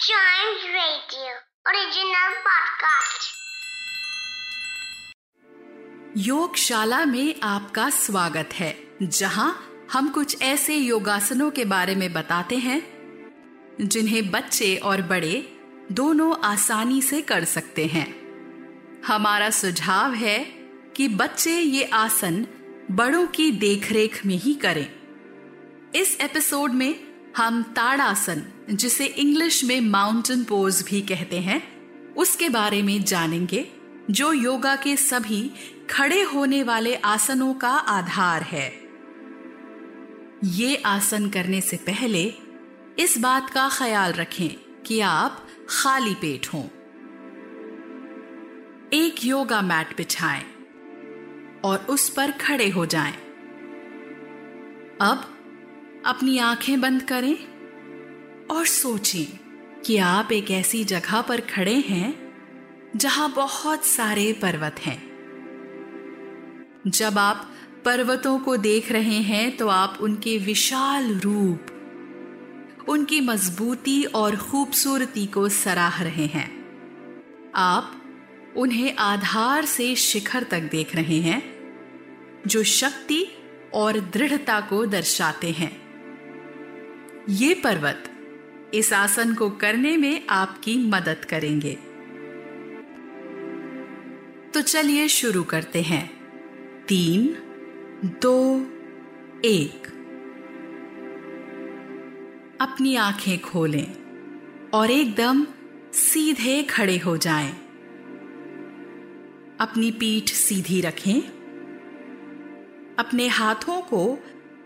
Radio. योगशाला में आपका स्वागत है, जहाँ हम कुछ ऐसे योगासनों के बारे में बताते हैं, जिन्हें बच्चे और बड़े दोनों आसानी से कर सकते हैं हमारा सुझाव है कि बच्चे ये आसन बड़ों की देखरेख में ही करें इस एपिसोड में हम ताड़ासन, जिसे इंग्लिश में माउंटेन पोज भी कहते हैं, उसके बारे में जानेंगे, जो योगा के सभी खड़े होने वाले आसनों का आधार है ये आसन करने से पहले, इस बात का ख्याल रखें कि आप खाली पेट हों एक योगा मैट बिछाएँ और उस पर खड़े हो जाएँ। अब अपनी आँखें बंद करें और सोचें कि आप एक ऐसी जगह पर खड़े हैं जहाँ बहुत सारे पर्वत हैं। जब आप पर्वतों को देख रहे हैं तो आप उनके विशाल रूप, उनकी मजबूती और खूबसूरती को सराह रहे हैं। आप उन्हें आधार से शिखर तक देख रहे हैं, जो शक्ति और दृढ़ता को दर्शाते हैं। ये पर्वत इस आसन को करने में आपकी मदद करेंगे। तो चलिए शुरू करते हैं। तीन, दो, एक। अपनी आँखें खोलें और एकदम सीधे खड़े हो जाएँ। अपनी पीठ सीधी रखें। अपने हाथों को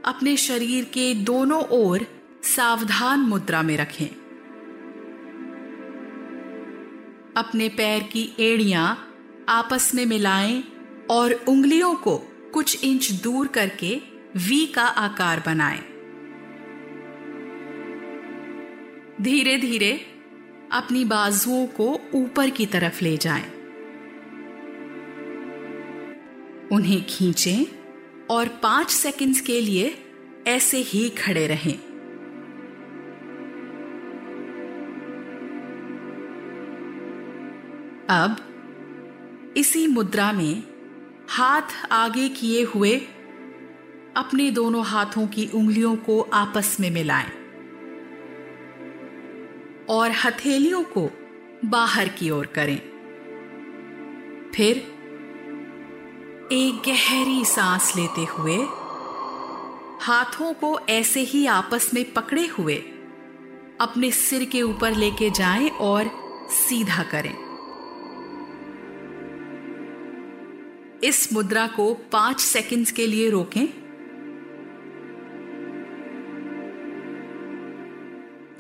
अपने शरीर के दोनों ओर सावधान मुद्रा में रखें। अपने पैर की एड़ियाँ आपस में मिलाएँ और उंगलियों को कुछ इंच दूर करके वी का आकार बनाएँ। धीरे धीरे अपनी बाजुओं को ऊपर की तरफ़ ले जाएँ। उन्हें खींचें और पाँच सेकंड्स के लिए ऐसे ही खड़े रहें। अब इसी मुद्रा में हाथ आगे किए हुए अपने दोनों हाथों की उंगलियों को आपस में मिलाएँ और हथेलियों को बाहर की ओर करें। फिर एक गहरी सांस लेते हुए हाथों को ऐसे ही आपस में पकड़े हुए अपने सिर के ऊपर लेके जाएँ और सीधा करें। इस मुद्रा को पाँच सेकंड्स के लिए रोकें।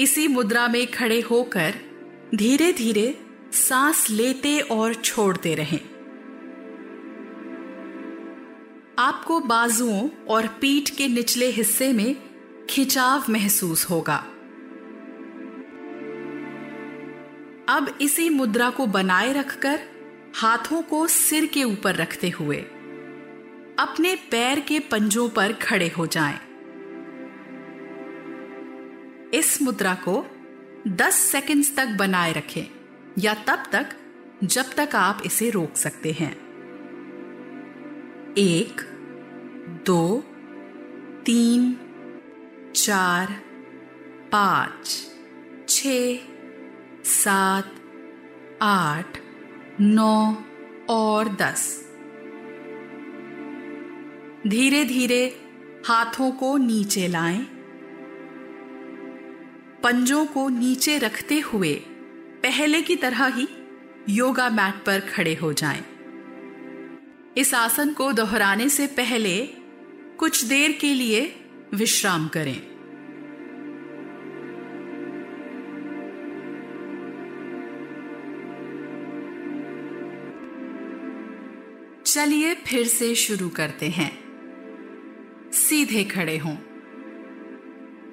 इसी मुद्रा में खड़े होकर धीरे धीरे सांस लेते और छोड़ते रहें। आपको बाजुओं और पीठ के निचले हिस्से में खिंचाव महसूस होगा। अब इसी मुद्रा को बनाए रखकर हाथों को सिर के ऊपर रखते हुए, अपने पैर के पंजों पर खड़े हो जाएँ। इस मुद्रा को 10 सेकंड्स तक बनाए रखें, या तब तक, जब तक आप इसे रोक सकते हैं एक, दो, तीन, चार, पाँच, छ, सात, आठ नौ और दस। धीरे धीरे हाथों को नीचे लाएँ, पंजों को नीचे रखते हुए पहले की तरह ही योगा मैट पर खड़े हो जाएँ। इस आसन को दोहराने से पहले कुछ देर के लिए विश्राम करें। चलिए फिर से शुरू करते हैं। सीधे खड़े हों।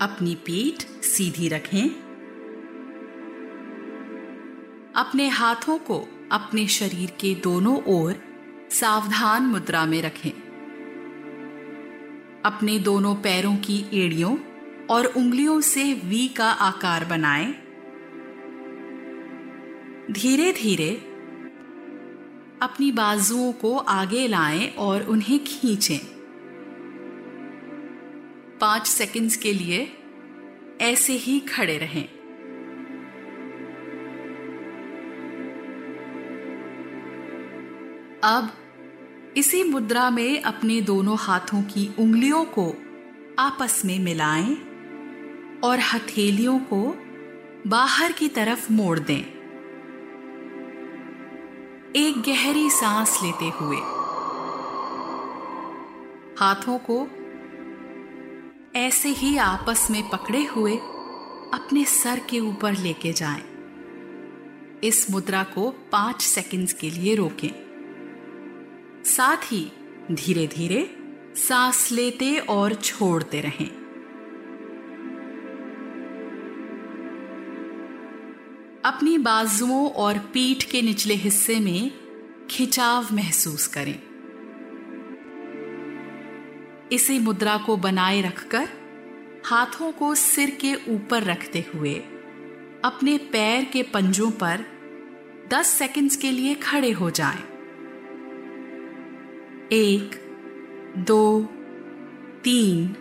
अपनी पीठ सीधी रखें। अपने हाथों को अपने शरीर के दोनों ओर सावधान मुद्रा में रखें। अपने दोनों पैरों की एड़ियों और उंगलियों से वी का आकार बनाएँ। धीरे धीरे अपनी बाजुओं को आगे लाएँ और उन्हें खींचें। पाँच सेकंड्स के लिए ऐसे ही खड़े रहें। अब इसी मुद्रा में अपने दोनों हाथों की उंगलियों को आपस में मिलाएँ और हथेलियों को बाहर की तरफ़ मोड़ दें। एक गहरी सांस लेते हुए। हाथों को ऐसे ही आपस में पकड़े हुए अपने सर के ऊपर लेके जाएँ। इस मुद्रा को पाँच सेकंड्स के लिए रोकें। साथ ही धीरे धीरे सांस लेते और छोड़ते रहें। अपनी बाजुओं और पीठ के निचले हिस्से में खिंचाव महसूस करें इसी मुद्रा को बनाए रखकर हाथों को सिर के ऊपर रखते हुए अपने पैर के पंजों पर 10 सेकंड्स के लिए खड़े हो जाएँ। एक, दो, तीन,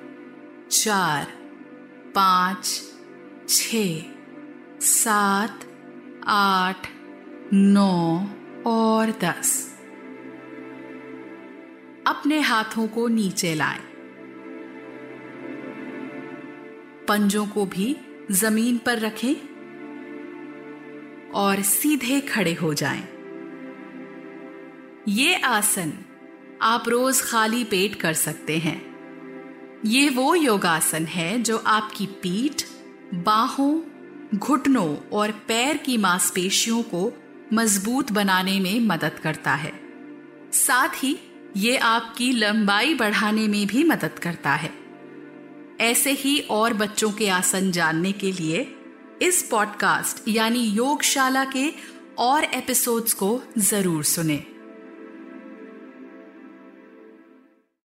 चार, पाँच छ सात आठ, नौ और दस अपने हाथों को नीचे लाएँ। पंजों को भी ज़मीन पर रखें और सीधे खड़े हो जाएँ। ये आसन आप रोज खाली पेट कर सकते हैं ये वो योगासन है जो आपकी पीठ, बाहों घुटनों और पैर की मांसपेशियों को मज़बूत बनाने में मदद करता है साथ ही ये आपकी लंबाई बढ़ाने में भी मदद करता है ऐसे ही और बच्चों के आसन जानने के लिए इस पॉडकास्ट यानी योगशाला के और एपिसोड्स को ज़रूर सुनें।